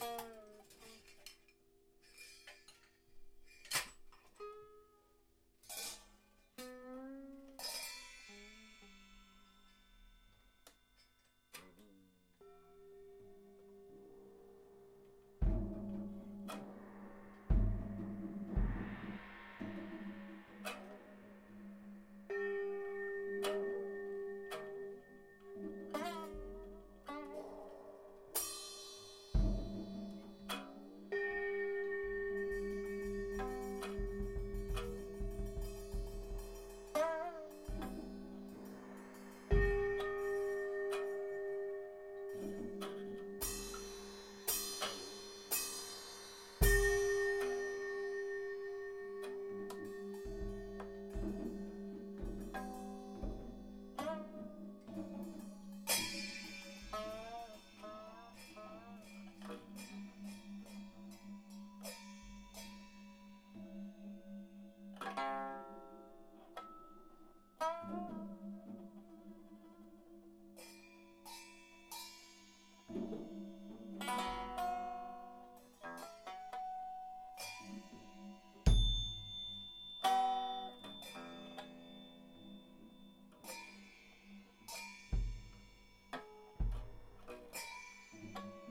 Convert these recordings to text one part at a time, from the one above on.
Bye.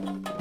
Thank